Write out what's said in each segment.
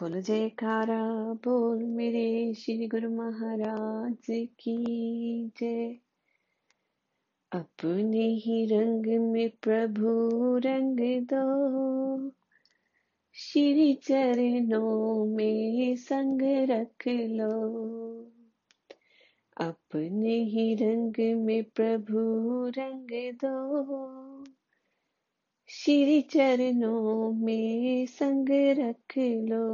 बोल जयकारा, बोल मेरे श्री गुरु महाराज की जय। अपने ही रंग में प्रभु रंग दो। श्री चरणों में संग रख लो। अपने ही रंग में प्रभु रंग दो। श्री चरणों में संग रख लो।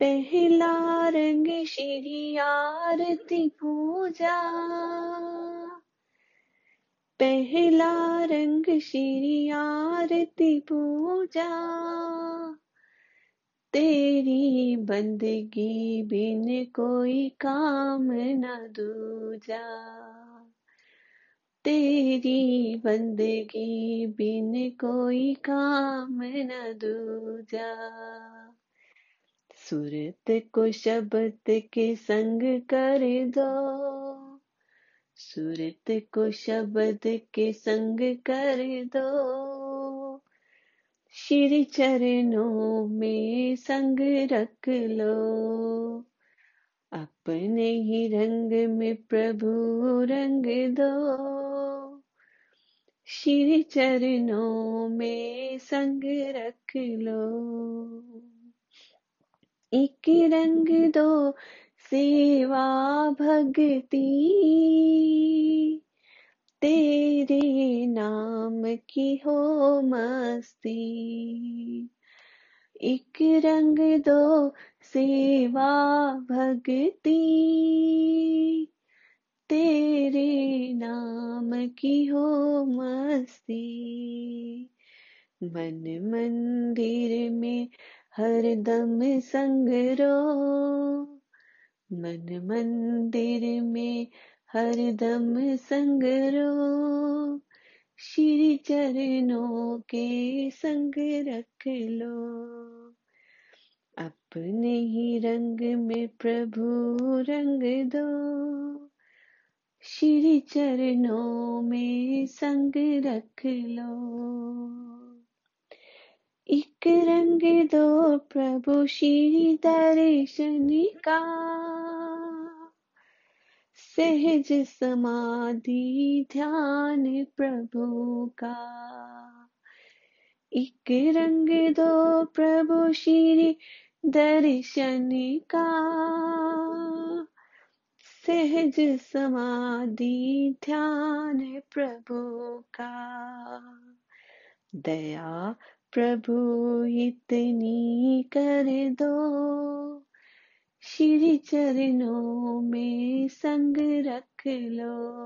पहला रंग श्री आरती पूजा। पहला रंग श्री आरती पूजा। तेरी बंदगी बिन कोई काम न दूजा। तेरी बंदगी बिन कोई काम न दूजा। सूरत को शब्द के संग कर दो। सूरत को शब्द के संग कर दो। श्री चरणों में संग रख लो। अपने ही रंग में प्रभु रंग दो। श्री चरणों में संग रख लो। एक रंग दो, सेवा भक्ति। तेरे नाम की हो मस्ती। एक रंग दो सेवा भक्ति, तेरे नाम की हो मस्ती। मन मंदिर में हरदम संग रो। मन मंदिर में हरदम संग रो। श्री चरणों के संग रख लो। अपने ही रंग में प्रभु रंग दो। श्री चरणों में संग रख लो। एक रंग दो प्रभु श्री दर्शन का। सहज समाधि ध्यान प्रभु का। एक रंग दो प्रभु श्री दर्शन का सहज समाधि ध्यान प्रभु का। दया प्रभु इतनी कर दो, श्री चरणों में संग रख लो।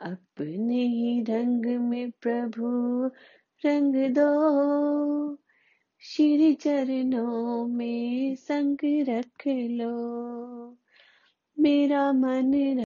अपने ही रंग में प्रभु रंग दो श्री चरणों में संग रख लो। मेरा मन